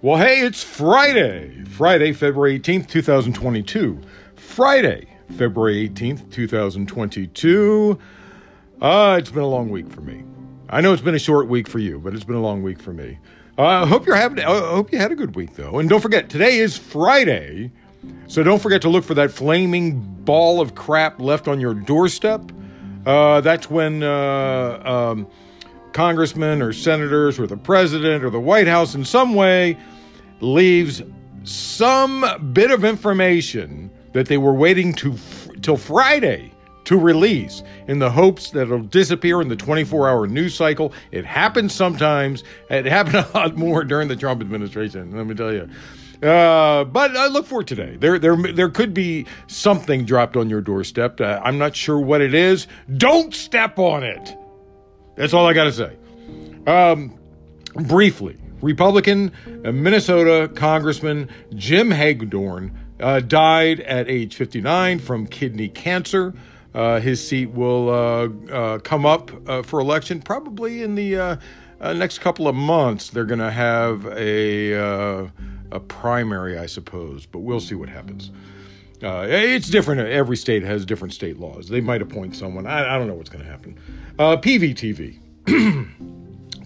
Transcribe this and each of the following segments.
Well, hey, it's Friday. Friday, February 18th, 2022. Friday, February 18th, 2022. Uh, it's been a long week for me. I know it's been a short week for you, but it's been a long week for me. Uh, I hope you're having. I hope you had a good week though, and don't forget today is Friday, so don't forget to look for that flaming ball of crap left on your doorstep. Uh, that's when uh, um, congressmen or senators or the president or the White House in some way leaves some bit of information that they were waiting to till Friday to release in the hopes that it'll disappear in the 24 hour news cycle. It happens sometimes. It happened a lot more during the Trump administration, let me tell you. Uh, but I look for today. There, there, there could be something dropped on your doorstep. Uh, I'm not sure what it is. Don't step on it. That's all I got to say. Um, briefly, Republican uh, Minnesota Congressman Jim Hagedorn uh, died at age 59 from kidney cancer. Uh, his seat will uh, uh, come up uh, for election probably in the next couple of months. They're going to have a a primary, I suppose, but we'll see what happens. It's different. Every state has different state laws. They might appoint someone. I, I don't know what's going to happen. PVTV.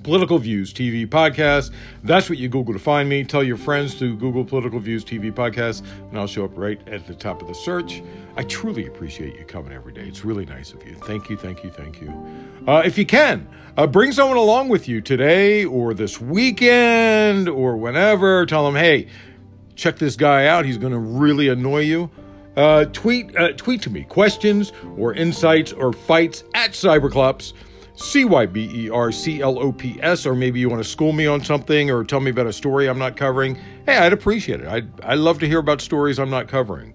Political Views TV podcast. That's what you Google to find me. Tell your friends to Google Political Views TV podcast, and I'll show up right at the top of the search. I truly appreciate you coming every day. It's really nice of you. Thank you, thank you, thank you. Uh, if you can, uh, bring someone along with you today or this weekend or whenever. Tell them, hey, check this guy out. He's going to really annoy you. Uh, tweet, uh, tweet to me questions or insights or fights at Cyberclops. C Y B E R C L O P S, or maybe you want to school me on something or tell me about a story I'm not covering. Hey, I'd appreciate it. I'd, i love to hear about stories I'm not covering.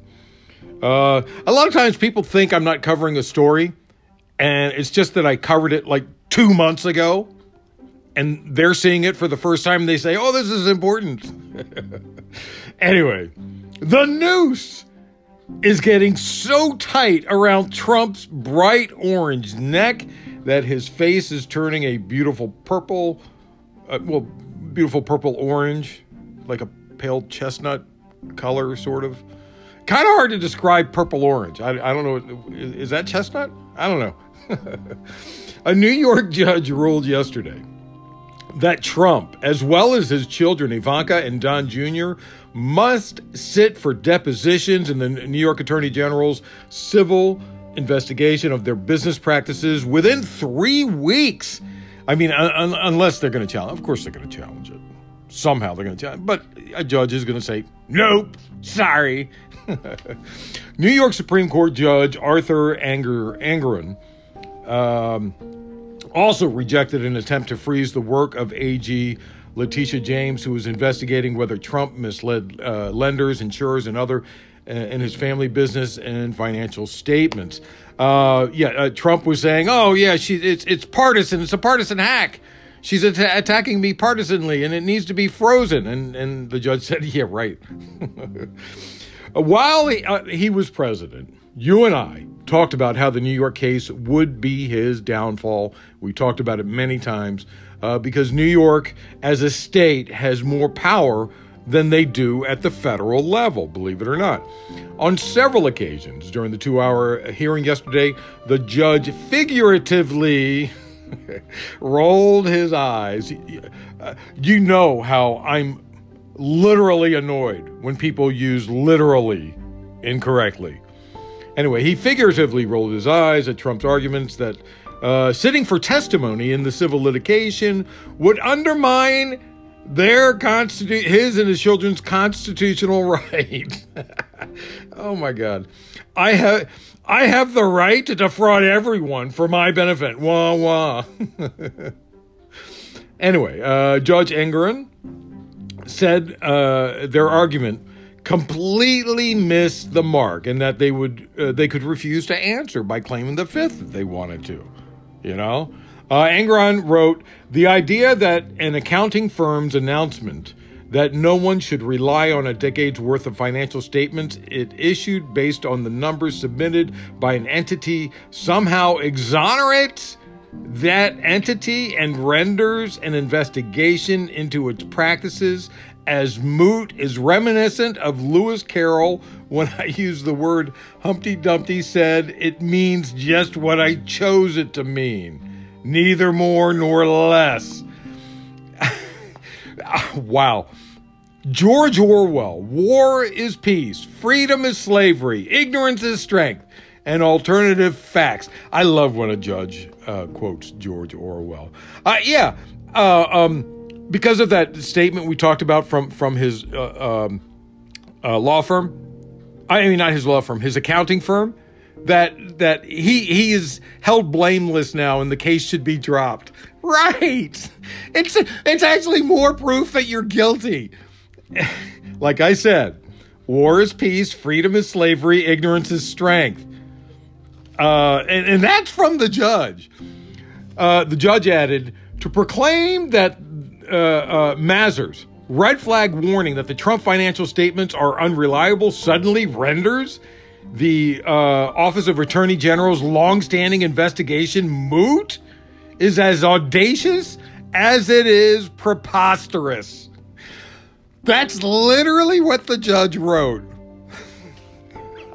Uh, a lot of times people think I'm not covering a story, and it's just that I covered it like two months ago, and they're seeing it for the first time. And they say, "Oh, this is important." anyway, the noose is getting so tight around Trump's bright orange neck that his face is turning a beautiful purple, uh, well, beautiful purple orange, like a pale chestnut color, sort of. Kind of hard to describe purple orange. I, I don't know. Is, is that chestnut? I don't know. a New York judge ruled yesterday that Trump, as well as his children Ivanka and Don Jr., must sit for depositions in the New York Attorney General's civil investigation of their business practices within three weeks. I mean, un- unless they're going to challenge. Of course, they're going to challenge it. Somehow they're going to challenge. But a judge is going to say, "Nope, sorry." New York Supreme Court Judge Arthur Anger Engoron um, also rejected an attempt to freeze the work of AG Letitia James, who was investigating whether Trump misled uh, lenders, insurers, and other in his family business and financial statements. Uh, yeah, uh, Trump was saying, "Oh yeah, she, it's it's partisan. It's a partisan hack. She's at- attacking me partisanly, and it needs to be frozen." And and the judge said, "Yeah, right." While he, uh, he was president, you and I talked about how the New York case would be his downfall. We talked about it many times uh, because New York, as a state, has more power than they do at the federal level, believe it or not. On several occasions during the two hour hearing yesterday, the judge figuratively rolled his eyes. You know how I'm literally annoyed when people use literally incorrectly. Anyway, he figuratively rolled his eyes at Trump's arguments that uh, sitting for testimony in the civil litigation would undermine their constitu- his and his children's constitutional right. oh my God. I have I have the right to defraud everyone for my benefit. Wah wah. anyway, uh, Judge Engoron said uh, their argument completely missed the mark and that they would uh, they could refuse to answer by claiming the fifth if they wanted to. You know? Uh, wrote The idea that an accounting firm's announcement that no one should rely on a decade's worth of financial statements it issued based on the numbers submitted by an entity somehow exonerates that entity and renders an investigation into its practices as moot is reminiscent of Lewis Carroll when I use the word Humpty Dumpty said it means just what I chose it to mean, neither more nor less. wow. George Orwell, war is peace, freedom is slavery, ignorance is strength, and alternative facts. I love when a judge uh, quotes George Orwell. Uh, yeah, uh, um, because of that statement we talked about from from his uh, um, uh, law firm. I mean, not his law firm, his accounting firm. That that he he is held blameless now, and the case should be dropped. Right? It's it's actually more proof that you're guilty. like I said, war is peace, freedom is slavery, ignorance is strength. Uh, and, and that's from the judge. Uh, the judge added to proclaim that uh, uh, Mazars' red flag warning that the Trump financial statements are unreliable suddenly renders the uh, Office of Attorney General's longstanding investigation moot is as audacious as it is preposterous. That's literally what the judge wrote.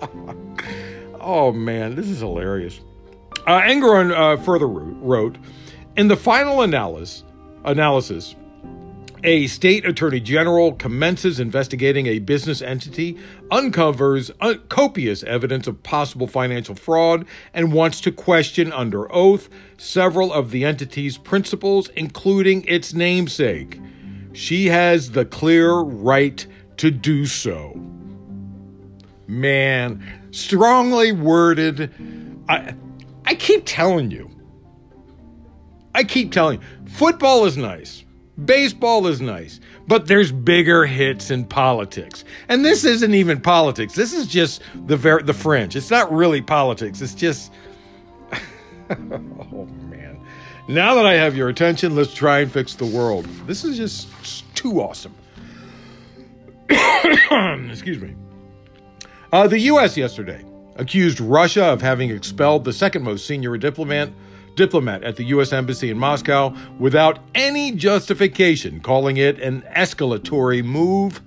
oh man, this is hilarious. Uh, Engoron uh, further wrote, in the final analysis, analysis, a state attorney general commences investigating a business entity, uncovers uh, copious evidence of possible financial fraud, and wants to question under oath several of the entity's principals, including its namesake. She has the clear right to do so. Man, strongly worded. I, I keep telling you. I keep telling you. Football is nice. Baseball is nice. But there's bigger hits in politics. And this isn't even politics. This is just the ver- the fringe. It's not really politics. It's just Oh man. Now that I have your attention, let's try and fix the world. This is just too awesome. Excuse me. Uh, the U.S. yesterday accused Russia of having expelled the second most senior diplomat diplomat at the U.S. Embassy in Moscow without any justification, calling it an escalatory move.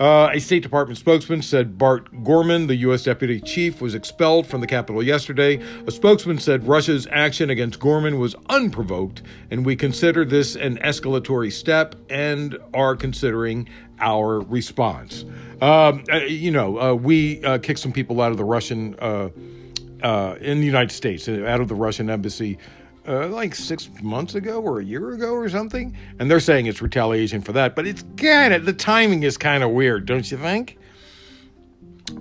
Uh, a State Department spokesman said Bart Gorman, the U.S. deputy chief, was expelled from the capital yesterday. A spokesman said Russia's action against Gorman was unprovoked, and we consider this an escalatory step and are considering our response. Um, uh, you know, uh, we uh, kicked some people out of the Russian, uh, uh, in the United States, out of the Russian embassy uh, like six months ago or a year ago or something, and they're saying it's retaliation for that. But it's kind of the timing is kind of weird, don't you think?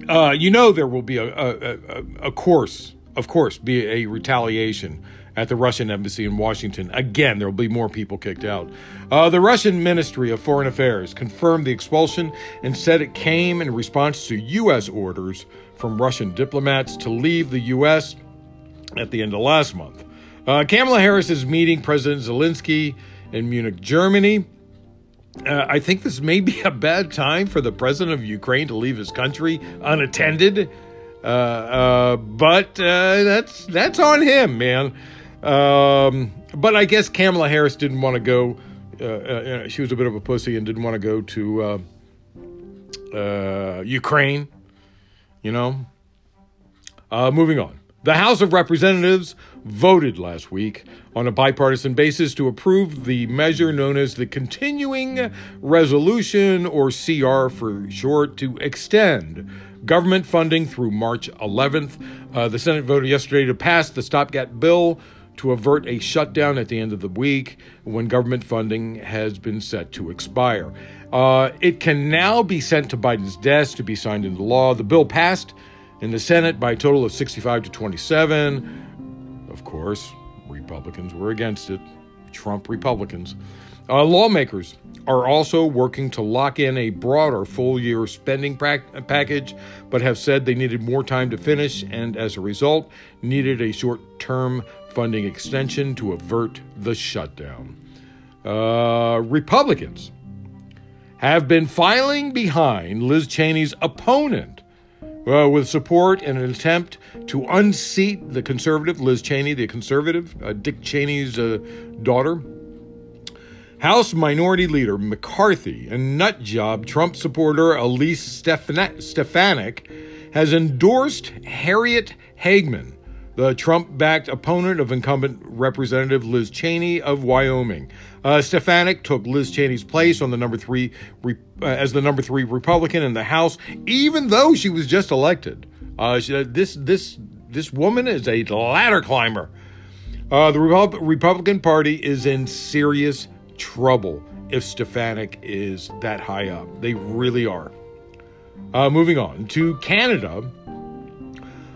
Uh, you know there will be a, a, a, a course, of course, be a retaliation at the Russian embassy in Washington. Again, there will be more people kicked out. Uh, the Russian Ministry of Foreign Affairs confirmed the expulsion and said it came in response to U.S. orders from Russian diplomats to leave the U.S. at the end of last month. Uh, Kamala Harris is meeting President Zelensky in Munich, Germany. Uh, I think this may be a bad time for the president of Ukraine to leave his country unattended. Uh, uh but uh, that's that's on him, man. Um, but I guess Kamala Harris didn't want to go. Uh, she was a bit of a pussy and didn't want to go to Ukraine. You know. moving on. The House of Representatives voted last week on a bipartisan basis to approve the measure known as the Continuing Resolution, or CR for short, to extend government funding through March 11th. Uh, the Senate voted yesterday to pass the stopgap bill to avert a shutdown at the end of the week when government funding has been set to expire. Uh, it can now be sent to Biden's desk to be signed into law. The bill passed in the Senate by a total of 65 to 27. Of course, Republicans were against it. Trump Republicans. Uh, lawmakers are also working to lock in a broader full year spending package, but have said they needed more time to finish and, as a result, needed a short term funding extension to avert the shutdown. Uh, Republicans have been filing behind Liz Cheney's opponent uh, with support in an attempt to unseat the conservative Liz Cheney, the conservative, uh, Dick Cheney's uh, daughter. House Minority Leader McCarthy and nutjob Trump supporter Elise Stefanik has endorsed Harriet Hageman, the Trump backed opponent of incumbent Representative Liz Cheney of Wyoming. Uh, Stefanik took Liz Cheney's place on the number three uh, as the number three Republican in the House, even though she was just elected. Uh, she, this this this woman is a ladder climber. Uh, the Republican Party is in serious trouble if Stefanik is that high up. They really are. Uh, moving on to Canada.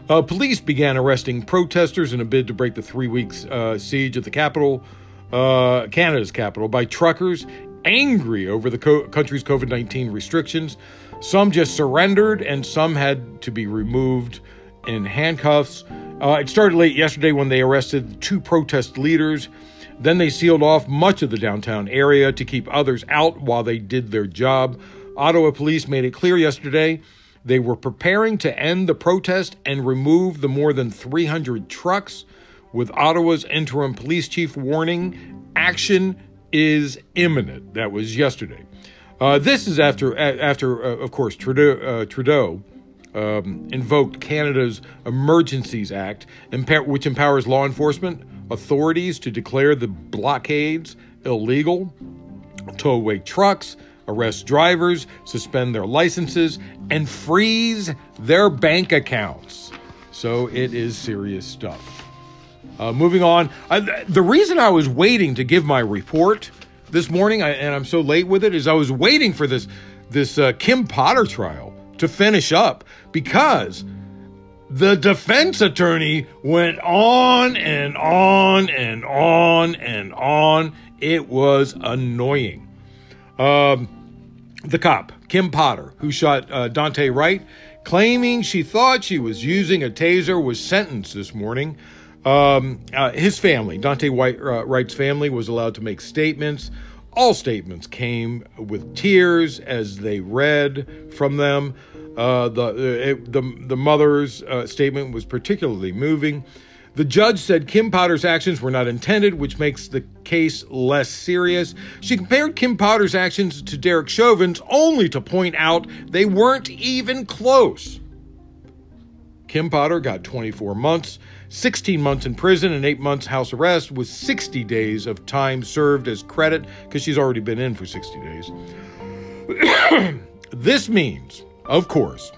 Uh, police began arresting protesters in a bid to break the three weeks uh, siege of the capital, uh, Canada's capital, by truckers angry over the co- country's COVID 19 restrictions. Some just surrendered, and some had to be removed in handcuffs. Uh, it started late yesterday when they arrested two protest leaders then they sealed off much of the downtown area to keep others out while they did their job. Ottawa police made it clear yesterday they were preparing to end the protest and remove the more than 300 trucks, with Ottawa's interim police chief warning action is imminent. That was yesterday. Uh, this is after, after uh, of course, Trudeau, uh, Trudeau um, invoked Canada's Emergencies Act, which empowers law enforcement authorities to declare the blockades illegal, tow away trucks, arrest drivers, suspend their licenses, and freeze their bank accounts. So it is serious stuff. Uh, moving on, I, the reason I was waiting to give my report this morning, I, and I'm so late with it, is I was waiting for this this uh, Kim Potter trial to finish up because the defense attorney went on and on and on and on. It was annoying. Um, the cop, Kim Potter, who shot uh, Daunte Wright, claiming she thought she was using a taser, was sentenced this morning. Um, uh, his family, Dante White, uh, Wright's family, was allowed to make statements. All statements came with tears as they read from them. Uh, the, uh, it, the, the mother's uh, statement was particularly moving. The judge said Kim Potter's actions were not intended, which makes the case less serious. She compared Kim Potter's actions to Derek Chauvin's only to point out they weren't even close. Kim Potter got 24 months, 16 months in prison, and 8 months house arrest with 60 days of time served as credit because she's already been in for 60 days. this means of course,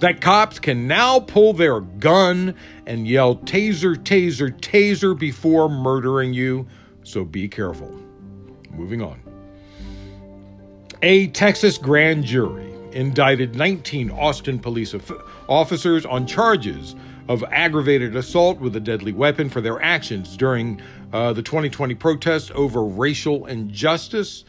that cops can now pull their gun and yell taser, taser, taser before murdering you, so be careful. Moving on. A Texas grand jury indicted 19 Austin police officers on charges of aggravated assault with a deadly weapon for their actions during uh, the 2020 protests over racial injustice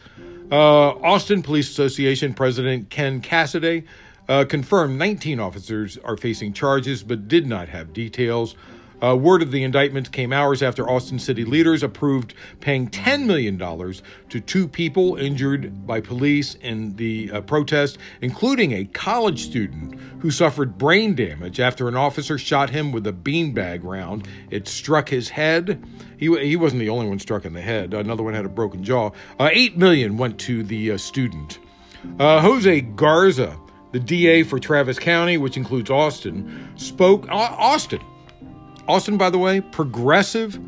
uh, Austin Police Association President Ken Casaday uh, confirmed 19 officers are facing charges but did not have details. Uh, word of the indictment came hours after Austin city leaders approved paying $10 million to two people injured by police in the uh, protest, including a college student who suffered brain damage after an officer shot him with a beanbag round. It struck his head. He, he wasn't the only one struck in the head. Another one had a broken jaw. Uh, 8 million went to the uh, student. Uh, Jose Garza, the DA for Travis County, which includes Austin, spoke. Austin Austin, by the way, progressive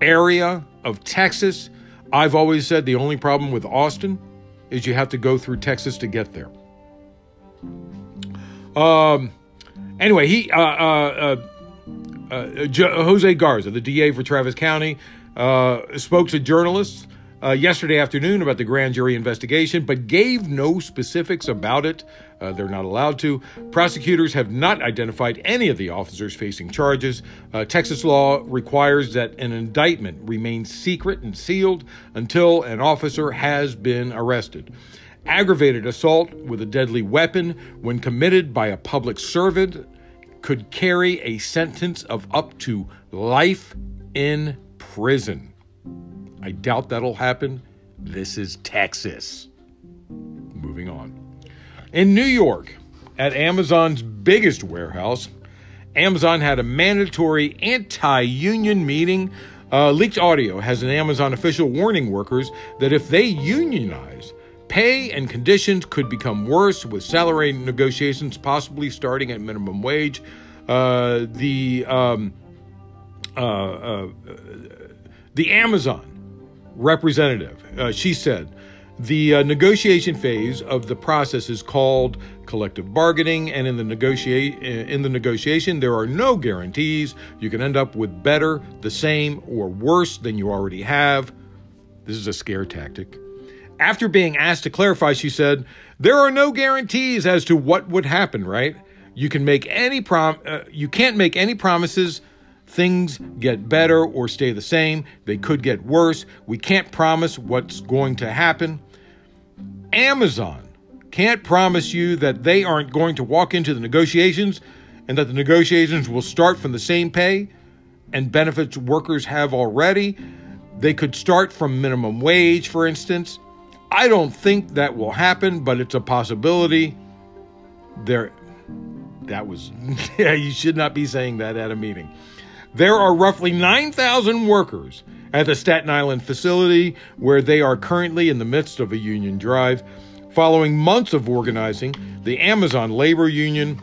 area of Texas. I've always said the only problem with Austin is you have to go through Texas to get there. Um, anyway, he uh, uh, uh, uh Jose Garza, the DA for Travis County, uh, spoke to journalists uh, yesterday afternoon about the grand jury investigation, but gave no specifics about it. Uh, they're not allowed to. Prosecutors have not identified any of the officers facing charges. Uh, Texas law requires that an indictment remain secret and sealed until an officer has been arrested. Aggravated assault with a deadly weapon, when committed by a public servant, could carry a sentence of up to life in prison. I doubt that'll happen. This is Texas. Moving on. In New York, at Amazon's biggest warehouse, Amazon had a mandatory anti union meeting Uh, leaked audio has an Amazon official warning workers that if they unionize, pay and conditions could become worse, with salary negotiations possibly starting at minimum wage. Uh, the um, uh, uh the Amazon representative, uh, she said, the uh, negotiation phase of the process is called collective bargaining, and in the negotiate in the negotiation, there are no guarantees. You can end up with better, the same, or worse than you already have. This is a scare tactic. After being asked to clarify, she said, "There are no guarantees as to what would happen. Right? You can make any prom. Uh, you can't make any promises." Things get better or stay the same. They could get worse. We can't promise what's going to happen. Amazon can't promise you that they aren't going to walk into the negotiations and that the negotiations will start from the same pay and benefits workers have already. They could start from minimum wage, for instance. I don't think that will happen, but it's a possibility. There, that was, yeah, you should not be saying that at a meeting. There are roughly 9,000 workers at the Staten Island facility, where they are currently in the midst of a union drive. Following months of organizing, the Amazon Labor Union,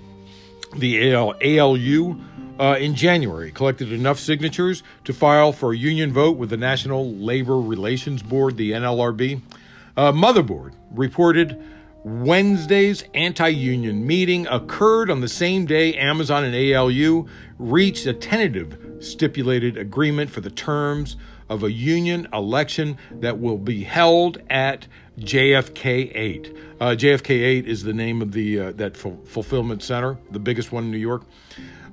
the AL, ALU, uh, in January collected enough signatures to file for a union vote with the National Labor Relations Board, the NLRB. Uh, Motherboard reported Wednesday's anti union meeting occurred on the same day Amazon and ALU reached a tentative stipulated agreement for the terms of a union election that will be held at JFK 8. Uh, JFK 8 is the name of the uh, that fulfillment center, the biggest one in New York.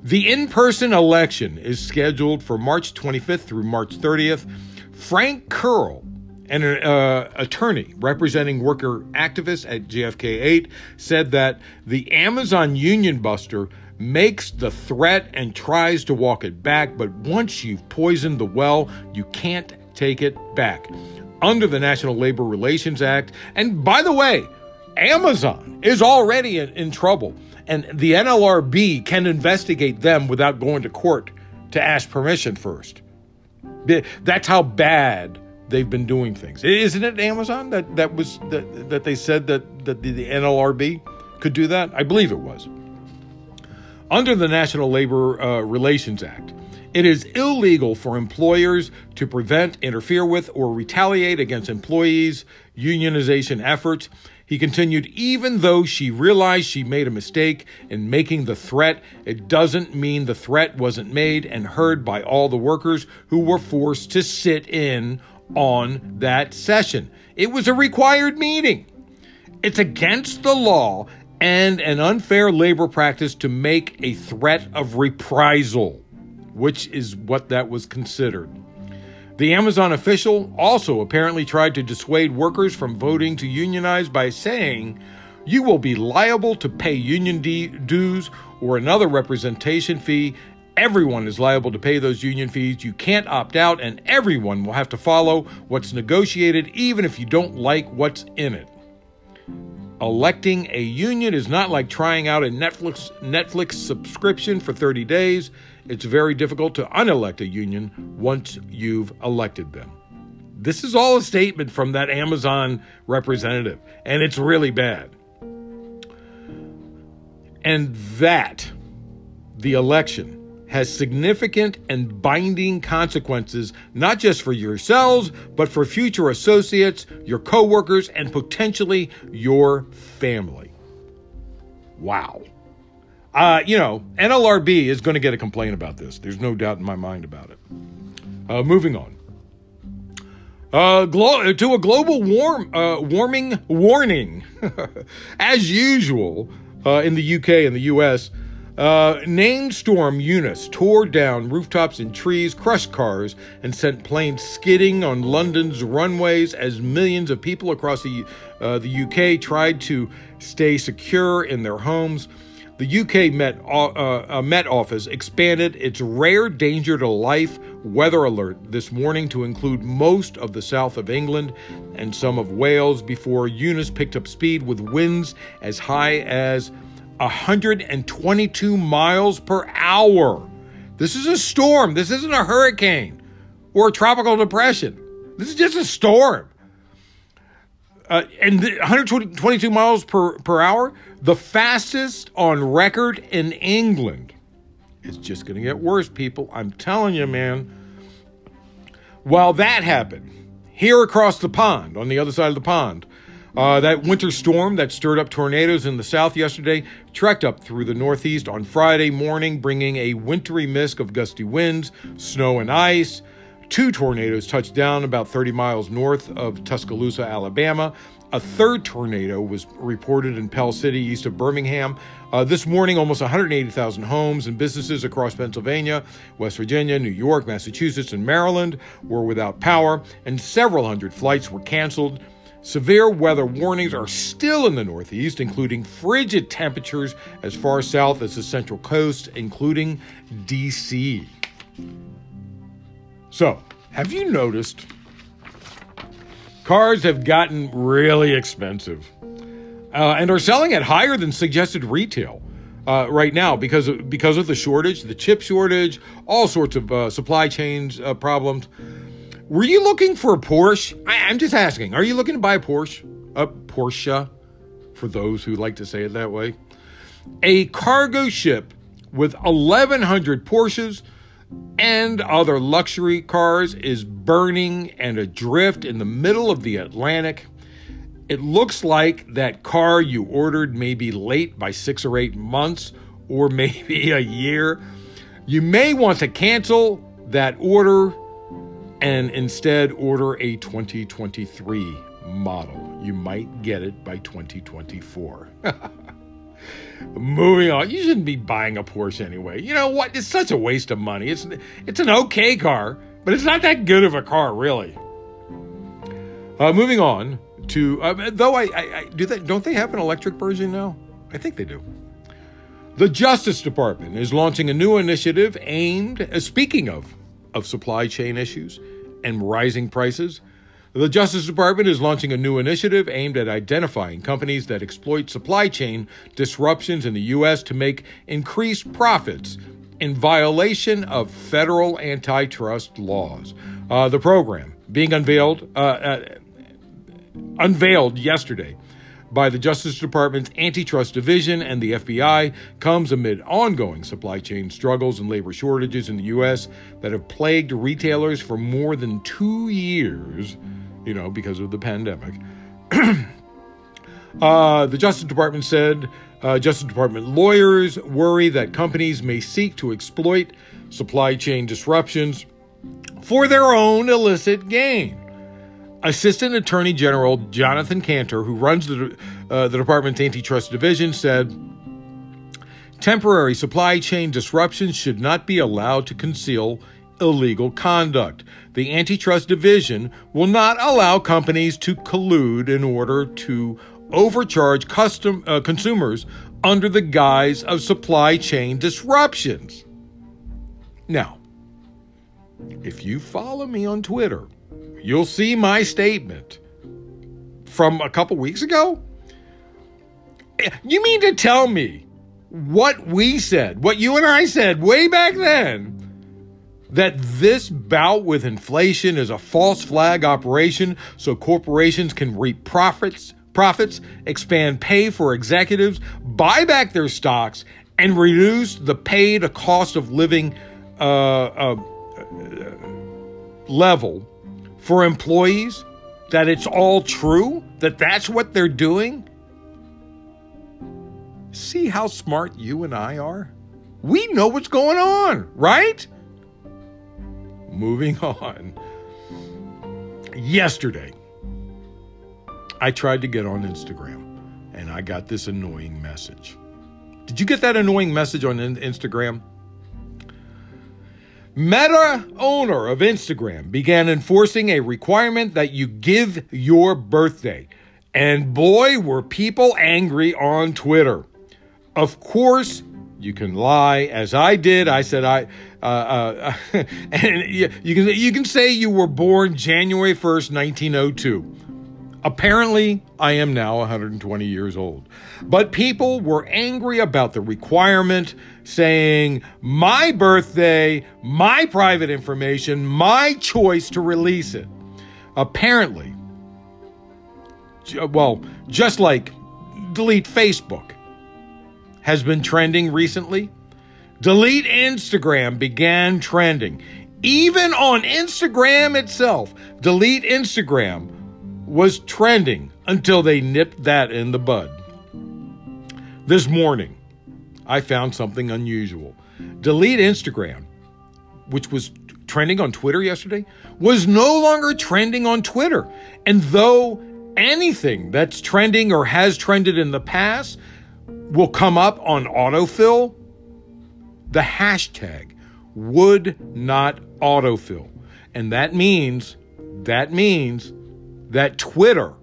The in-person election is scheduled for March 25th through March 30th. Frank Kearl, an uh, attorney representing worker activists at JFK 8, said that the Amazon union buster makes the threat and tries to walk it back, but once you've poisoned the well, you can't take it back. Under the National Labor Relations Act, and by the way, Amazon is already in, in trouble, and the NLRB can investigate them without going to court to ask permission first. That's how bad they've been doing things. Isn't it Amazon that, that was that, that they said that, that the, the NLRB could do that? I believe it was. Under the National Labor uh, Relations Act, it is illegal for employers to prevent, interfere with, or retaliate against employees' unionization efforts. He continued, even though she realized she made a mistake in making the threat, it doesn't mean the threat wasn't made and heard by all the workers who were forced to sit in on that session. It was a required meeting. It's against the law and an unfair labor practice to make a threat of reprisal, which is what that was considered. The Amazon official also apparently tried to dissuade workers from voting to unionize by saying, You will be liable to pay union dues or another representation fee. Everyone is liable to pay those union fees. You can't opt out, and everyone will have to follow what's negotiated, even if you don't like what's in it. Electing a union is not like trying out a Netflix Netflix subscription for 30 days. It's very difficult to unelect a union once you've elected them. This is all a statement from that Amazon representative, and it's really bad. And that, the election, has significant and binding consequences, not just for yourselves, but for future associates, your coworkers, and potentially your family. Wow. Uh, you know, NLRB is going to get a complaint about this. There's no doubt in my mind about it. Uh, moving on. Uh, glo- to a global warm, uh, warming warning. As usual, uh, in the UK and the US, uh, named storm Eunice tore down rooftops and trees, crushed cars, and sent planes skidding on London's runways as millions of people across the, uh, the UK tried to stay secure in their homes. The UK Met, uh, uh, Met Office expanded its rare danger to life weather alert this morning to include most of the south of England and some of Wales before Eunice picked up speed with winds as high as 122 miles per hour. This is a storm. This isn't a hurricane. or a tropical depression. This is just a storm. Uh, and 122 miles per, per hour, the fastest on record in England. It's just going to get worse, people. I'm telling you, man. While that happened, here across the pond, on the other side of the pond, uh, that winter storm that stirred up tornadoes in the south yesterday trekked up through the northeast on Friday morning, bringing a wintry mist of gusty winds, snow, and ice. Two tornadoes touched down about 30 miles north of Tuscaloosa, Alabama. A third tornado was reported in Pell City, east of Birmingham. Uh, this morning, almost 180,000 homes and businesses across Pennsylvania, West Virginia, New York, Massachusetts, and Maryland were without power, and several hundred flights were canceled. Severe weather warnings are still in the Northeast, including frigid temperatures as far south as the Central Coast, including D.C. So, have you noticed cars have gotten really expensive uh, and are selling at higher than suggested retail? Uh, right now because of, because of the shortage, the chip shortage, all sorts of uh, supply chains uh, problems. Were you looking for a Porsche? I, am just asking. Are you looking to buy a Porsche? A Porsche, for those who like to say it that way. A cargo ship with 1,100 Porsches and other luxury cars is burning and adrift in the middle of the Atlantic. It looks like that car you ordered may be late by six or eight months or maybe a year. You may want to cancel that order and instead order a 2023 model. You might get it by 2024. Moving on, you shouldn't be buying a Porsche anyway. You know what? It's such a waste of money. It's it's an okay car, but it's not that good of a car, really. Uh, moving on to uh, though I, I, I do they don't they have an electric version now? I think they do. The Justice Department is launching a new initiative aimed, uh, speaking of of supply chain issues, and rising prices, the Justice Department is launching a new initiative aimed at identifying companies that exploit supply chain disruptions in the U.S. to make increased profits in violation of federal antitrust laws. Uh, the program being unveiled uh, uh, unveiled yesterday by the Justice Department's Antitrust Division and the FBI comes amid ongoing supply chain struggles and labor shortages in the U.S. that have plagued retailers for more than two years, you know, because of the pandemic. uh, the Justice Department said uh, Justice Department lawyers worry that companies may seek to exploit supply chain disruptions for their own illicit gain. Assistant Attorney General Jonathan Kanter, who runs the, uh, the department's antitrust division, said temporary supply chain disruptions should not be allowed to conceal illegal conduct. The antitrust division will not allow companies to collude in order to overcharge custom, uh, consumers under the guise of supply chain disruptions. Now, if you follow me on Twitter, you'll see my statement from a couple weeks ago. You mean to tell me what we said, what you and I said way back then, that this bout with inflation is a false flag operation so corporations can reap profits, profits, expand pay for executives, buy back their stocks, and reduce the pay to cost of living uh, uh, level for employees that it's all true, that that's what they're doing? See how smart you and I are? We know what's going on, right? Moving on. Yesterday, I tried to get on Instagram and I got this annoying message. Did you get that annoying message on Instagram? Meta owner of Instagram began enforcing a requirement that you give your birthday. And boy, were people angry on Twitter. Of course, you can lie, as I did. I said I, uh, uh, and you, you, can you can say you were born January first, nineteen oh two. Apparently, I am now 120 years old. But people were angry about the requirement, saying, my birthday, my private information, my choice to release it. Apparently, well, just like delete Facebook has been trending recently, delete Instagram began trending. Even on Instagram itself, delete Instagram was trending until they nipped that in the bud. This morning, I found something unusual. Delete Instagram, which was trending on Twitter yesterday, was no longer trending on Twitter. And though anything that's trending or has trended in the past will come up on autofill, the hashtag would not autofill. And that means, that means that Twitter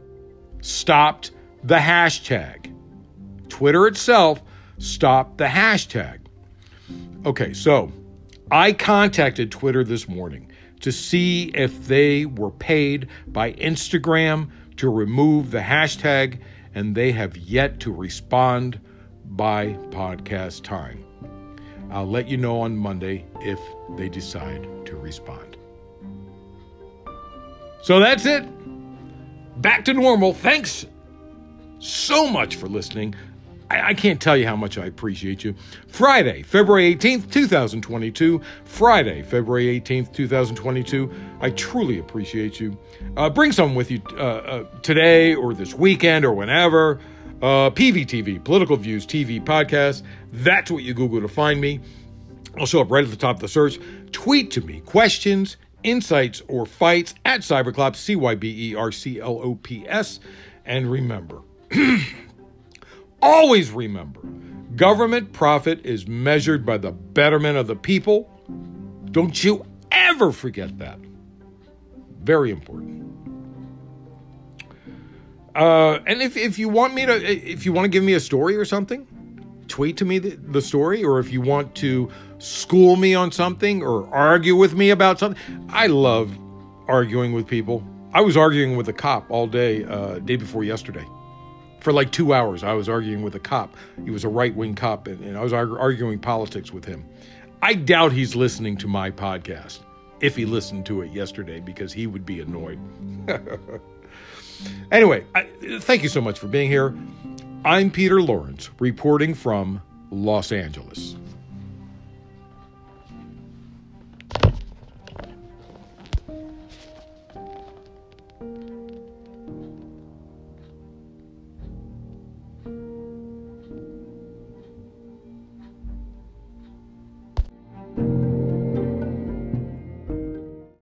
stopped the hashtag. Twitter itself stopped the hashtag. Okay, so I contacted Twitter this morning to see if they were paid by Instagram to remove the hashtag, and they have yet to respond by podcast time. I'll let you know on Monday if they decide to respond. So that's it back to normal. Thanks so much for listening. I, I, can't tell you how much I appreciate you. Friday, February 18th, 2022. Friday, February 18th, 2022. I truly appreciate you. Uh, bring someone with you uh, uh, today or this weekend or whenever. Uh, PVTV, Political Views TV Podcast. That's what you Google to find me. I'll show up right at the top of the search. Tweet to me questions, insights, or fights at Cyberclops, C Y B E R C L O P S. And remember, always remember, government profit is measured by the betterment of the people. Don't you ever forget that. Very important. Uh, and if, if you want me to, if you want to give me a story or something, tweet to me the, the story, or if you want to school me on something or argue with me about something. I love arguing with people. I was arguing with a cop all day, uh, day before yesterday. For like two hours, I was arguing with a cop. He was a right wing cop, and, and I was argu- arguing politics with him. I doubt he's listening to my podcast if he listened to it yesterday because he would be annoyed. anyway, I, thank you so much for being here. I'm Peter Lawrence, reporting from Los Angeles.